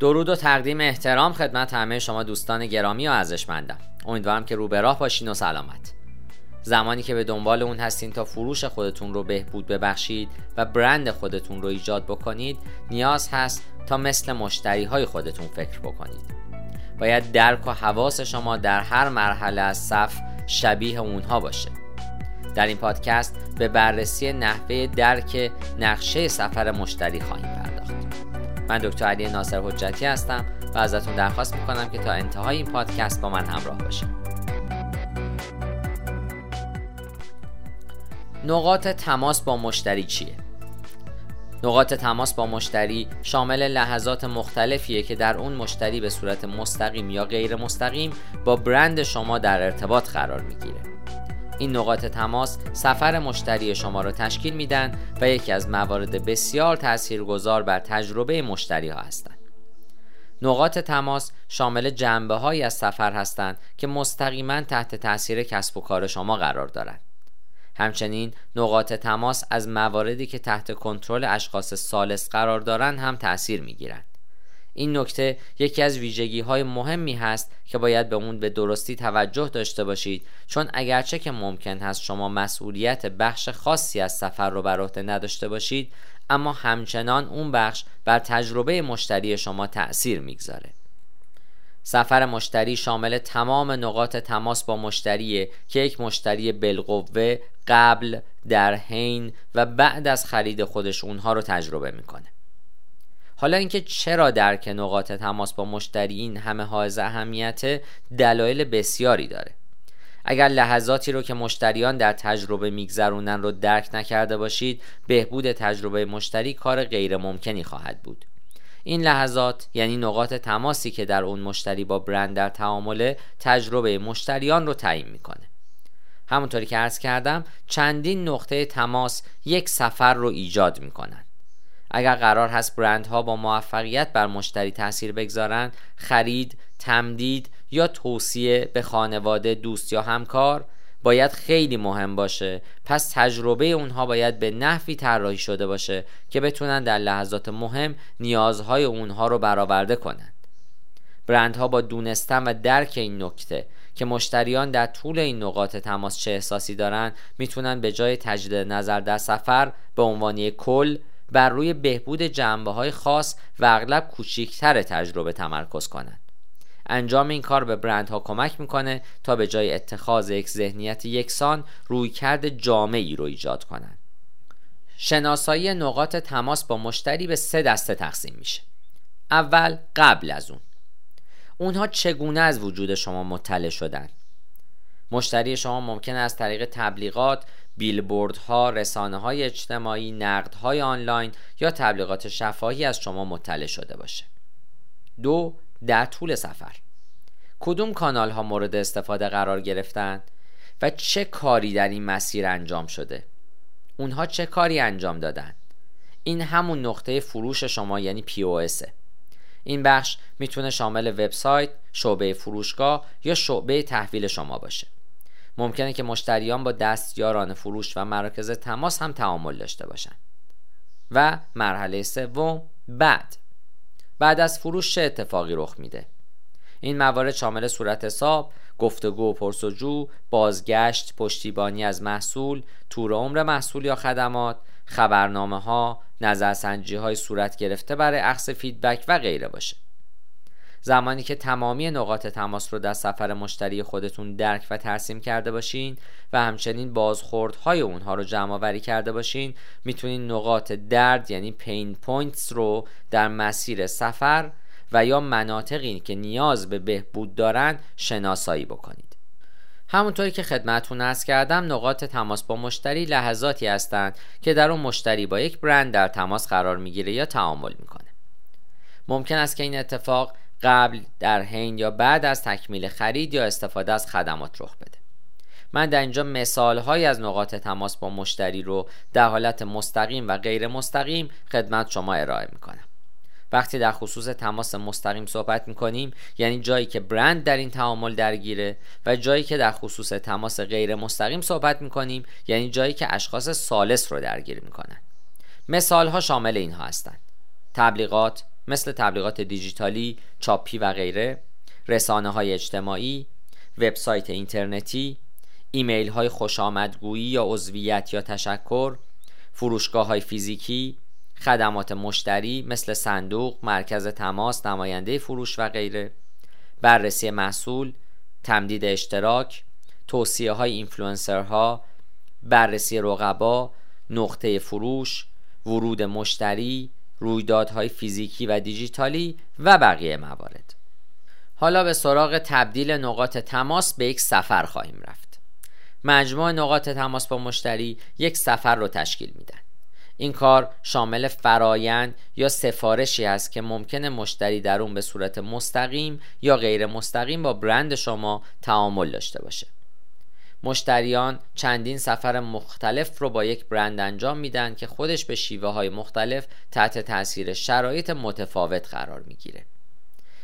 درود و تقدیم احترام خدمت همه شما دوستان گرامی و ارزشمندم. امیدوارم که رو به راه باشین و سلامت. زمانی که به دنبال اون هستین تا فروش خودتون رو بهبود ببخشید و برند خودتون رو ایجاد بکنید نیاز هست تا مثل مشتری های خودتون فکر بکنید. باید درک و حواس شما در هر مرحله از صف شبیه اونها باشه. در این پادکست به بررسی نحوه درک نقشه سفر مشتری خواهیم. من دکتر علی ناصر حجتی هستم و ازتون درخواست می‌کنم که تا انتهای این پادکست با من همراه باشید نقاط تماس با مشتری چیه؟ نقاط تماس با مشتری شامل لحظات مختلفیه که در اون مشتری به صورت مستقیم یا غیر مستقیم با برند شما در ارتباط قرار می‌گیره این نقاط تماس سفر مشتری شما را تشکیل میدن و یکی از موارد بسیار تاثیرگذار بر تجربه مشتری ها هستند. نقاط تماس شامل جنبه هایی از سفر هستند که مستقیما تحت تاثیر کسب و کار شما قرار دارند. همچنین نقاط تماس از مواردی که تحت کنترل اشخاص سالس قرار دارند هم تاثیر می‌گیرند. این نکته یکی از ویژگی های مهمی هست که باید به اون به درستی توجه داشته باشید. چون اگرچه که ممکن هست شما مسئولیت بخش خاصی از سفر رو بر عهده نداشته باشید اما همچنان اون بخش بر تجربه مشتری شما تأثیر می‌گذاره. سفر مشتری شامل تمام نقاط تماس با مشتریه که یک مشتری بالقوه قبل در حین و بعد از خرید خودش اونها رو تجربه می‌کنه. حالا اینکه چرا درک نقاط تماس با مشتری این همه حائز اهمیت دلایل بسیاری داره؟ اگر لحظاتی رو که مشتریان در تجربه میگذرونن رو درک نکرده باشید بهبود تجربه مشتری کار غیر ممکنی خواهد بود. این لحظات یعنی نقاط تماسی که در اون مشتری با برند در تعامله تجربه مشتریان رو تعیین می‌کنه. همونطوری که عرض کردم چندین نقطه تماس یک سفر رو ایجاد می‌کنن. اگر قرار هست برندها با موفقیت بر مشتری تاثیر بگذارند خرید تمدید یا توصیه به خانواده دوست یا همکار باید خیلی مهم باشه. پس تجربه اونها باید به نحوی طراحی شده باشه که بتونن در لحظات مهم نیازهای اونها رو برآورده کنند برندها با دونستن و درک این نکته که مشتریان در طول این نقاط تماس چه احساسی دارن می‌تونن به جای تجدید نظر در سفر به عنوان کل بر روی بهبود جنبه های خاص و اغلب کوچیکتر تجربه تمرکز کنند. انجام این کار به برندها کمک می‌کنه تا به جای اتخاذ یک ذهنیت یکسان رویکرد جامعی رو ایجاد کنند. شناسایی نقاط تماس با مشتری به سه دسته تقسیم میشه. اول قبل از اون. اونها چگونه از وجود شما مطلع شدن؟ مشتری شما ممکن از طریق تبلیغات بیلبوردها، رسانه های اجتماعی، نقدهای آنلاین یا تبلیغات شفاهی از شما مطلع شده باشه. دو در طول سفر. کدوم کانال ها مورد استفاده قرار گرفتند و چه کاری در این مسیر انجام شده؟ اونها چه کاری انجام دادن؟ این همون نقطه فروش شما یعنی POS این بخش می‌تونه شامل وبسایت، شعبه فروشگاه یا شعبه تحویل شما باشه. ممکنه که مشتریان با دستیاران فروش و مراکز تماس هم تعامل داشته باشند و مرحله سوم بعد. بعد از فروش چه اتفاقی رخ میده؟ این موارد شامل صورت حساب گفتگو و پرس‌وجو بازگشت پشتیبانی از محصول طول عمر محصول یا خدمات خبرنامه ها نظرسنجی های صورت گرفته برای اخذ feedback و غیره باشه. زمانی که تمامی نقاط تماس رو در سفر مشتری خودتون درک و ترسیم کرده باشین و همچنین بازخوردهای اونها رو جمع آوری کرده باشین می‌تونین نقاط درد یعنی pain points رو در مسیر سفر و یا مناطقی که نیاز به بهبود دارن شناسایی بکنید. همونطوری که خدمتون ارز کردم نقاط تماس با مشتری لحظاتی هستند که در اون مشتری با یک برند در تماس قرار می‌گیره یا تعامل می‌کنه. ممکن است که این اتفاق قبل در حین یا بعد از تکمیل خرید یا استفاده از خدمات رخ بده. من در اینجا مثال های از نقاط تماس با مشتری رو در حالت مستقیم و غیر مستقیم خدمت شما ارائه می‌کنم. وقتی در خصوص تماس مستقیم صحبت می‌کنیم یعنی جایی که برند در این تعامل درگیره و جایی که در خصوص تماس غیر مستقیم صحبت می‌کنیم یعنی جایی که اشخاص سالس رو درگیر می‌کنن. مثال ها شامل اینها هستند تبلیغات مثل تبلیغات دیجیتالی، چاپی و غیره، رسانه های اجتماعی، وبسایت اینترنتی، ایمیل های خوش آمدگویی یا عضویت یا تشکر، فروشگاه های فیزیکی، خدمات مشتری مثل صندوق، مرکز تماس، نماینده فروش و غیره، بررسی محصول، تمدید اشتراک، توصیه های اینفلوئنسرها، بررسی رقبا، نقطه فروش، ورود مشتری، رویدادهای فیزیکی و دیجیتالی و بقیه موارد. حالا به سراغ تبدیل نقاط تماس به یک سفر خواهیم رفت. مجموع نقاط تماس با مشتری یک سفر رو تشکیل میدن. این کار شامل فرایند یا سفارشی است که ممکنه مشتری در اون به صورت مستقیم یا غیر مستقیم با برند شما تعامل داشته باشه. مشتریان چندین سفر مختلف رو با یک برند انجام میدن که خودش به شیوه های مختلف تحت تاثیر شرایط متفاوت قرار می‌گیره.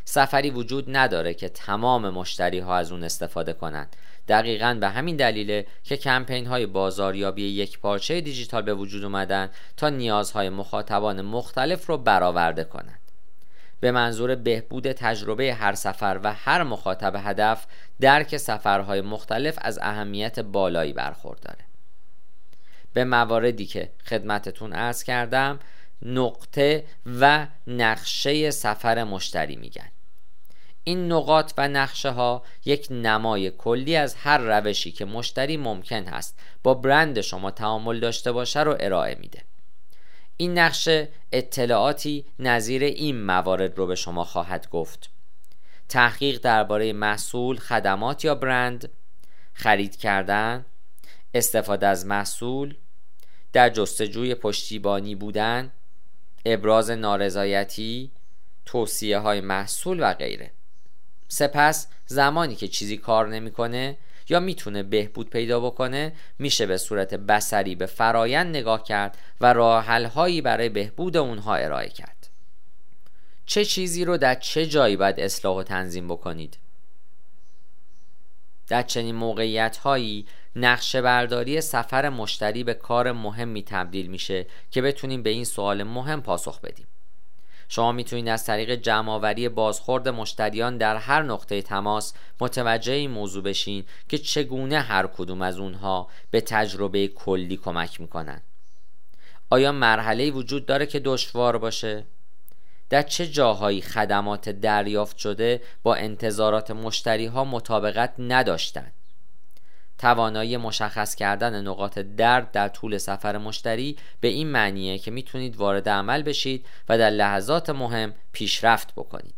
سفری وجود نداره که تمام مشتری ها از اون استفاده کنند دقیقا به همین دلیله که کمپین های بازاریابی یک پارچه دیجیتال به وجود اومدن تا نیازهای مخاطبان مختلف رو برآورده کنند به منظور بهبود تجربه هر سفر و هر مخاطب هدف درک سفرهای مختلف از اهمیت بالایی برخورداره. به مواردی که خدمتتون ارز کردم نقطه و نقشه سفر مشتری میگن. این نقاط و نقشه ها یک نمای کلی از هر روشی که مشتری ممکن هست با برند شما تعامل داشته باشه رو ارائه میده. این نقشه اطلاعاتی نظیر این موارد رو به شما خواهد گفت. تحقیق درباره محصول، خدمات یا برند خرید کردن استفاده از محصول در جستجوی پشتیبانی بودن ابراز نارضایتی توصیه های محصول و غیره. سپس زمانی که چیزی کار نمی‌کنه یا می‌تونه بهبود پیدا بکنه میشه به صورت بسری به فرایند نگاه کرد و راه هایی برای بهبود اونها ارائه کرد. چه چیزی رو در چه جایی باید اصلاح و تنظیم بکنید؟ در چنین موقعیت هایی نقشه برداری سفر مشتری به کار مهمی تبدیل میشه که بتونیم به این سوال مهم پاسخ بدیم. شما می‌تونید از طریق جمعآوری بازخورد مشتریان در هر نقطه تماس متوجه این موضوع بشین که چگونه هر کدوم از اونها به تجربه کلی کمک می‌کنن آیا مرحله وجود داره که دشوار باشه؟ در چه جاهایی خدمات دریافت شده با انتظارات مشتری ها مطابقت نداشتند؟ توانایی مشخص کردن نقاط درد در طول سفر مشتری به این معنیه که می‌تونید وارد عمل بشید و در لحظات مهم پیشرفت بکنید.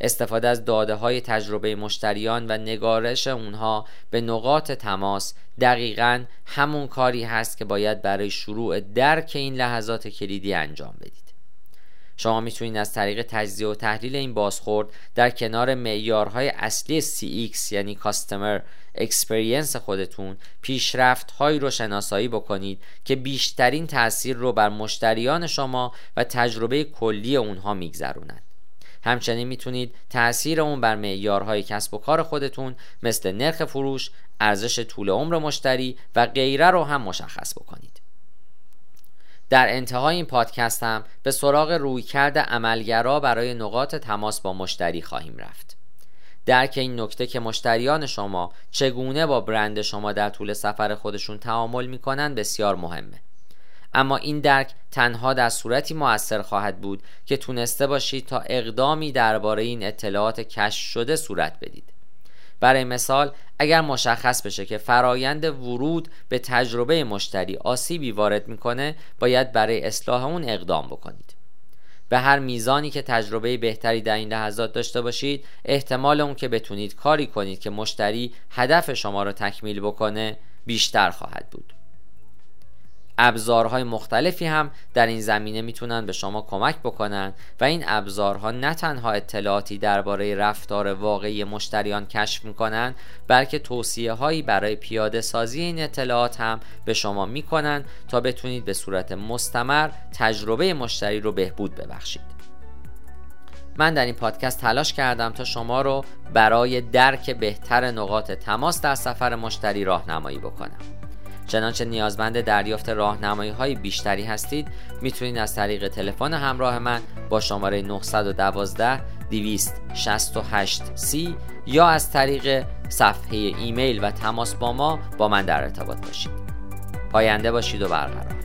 استفاده از داده های تجربه مشتریان و نگارش اونها به نقاط تماس دقیقا همون کاری هست که باید برای شروع درک این لحظات کلیدی انجام بدید. شما می‌تونید از طریق تجزیه و تحلیل این بازخورد در کنار معیارهای اصلی CX یعنی Customer Experience خودتون پیشرفت هایی رو شناسایی بکنید که بیشترین تاثیر رو بر مشتریان شما و تجربه کلی اونها میگذرونند همچنین می‌تونید تاثیر اون بر معیارهای کسب و کار خودتون مثل نرخ فروش، ارزش طول عمر مشتری و غیره رو هم مشخص بکنید. در انتهای این پادکست هم به سراغ رویکرد عملگرا برای نقاط تماس با مشتری خواهیم رفت. درک این نکته که مشتریان شما چگونه با برند شما در طول سفر خودشون تعامل می‌کنن بسیار مهمه. اما این درک تنها در صورتی موثر خواهد بود که تونسته باشید تا اقدامی درباره این اطلاعات کشف شده صورت بدید. برای مثال اگر مشخص بشه که فرایند ورود به تجربه مشتری آسیبی وارد می‌کنه باید برای اصلاح اون اقدام بکنید. به هر میزانی که تجربه بهتری در این لحظات داشته باشید احتمال اون که بتونید کاری کنید که مشتری هدف شما را تکمیل بکنه بیشتر خواهد بود. ابزارهای مختلفی هم در این زمینه می‌تونن به شما کمک بکنن و این ابزارها نه تنها اطلاعاتی درباره رفتار واقعی مشتریان کشف می‌کنن بلکه توصیه هایی برای پیاده سازی این اطلاعات هم به شما می‌کنن تا بتونید به صورت مستمر تجربه مشتری رو بهبود ببخشید. من در این پادکست تلاش کردم تا شما رو برای درک بهتر نقاط تماس در سفر مشتری راهنمایی بکنم. چنانچه نیازمند دریافت راهنمایی های بیشتری هستید می‌تونید از طریق تلفن همراه من با شماره 912 268 سی یا از طریق صفحه ایمیل و تماس با ما با من در ارتباط باشید. پاینده باشید و برقرار.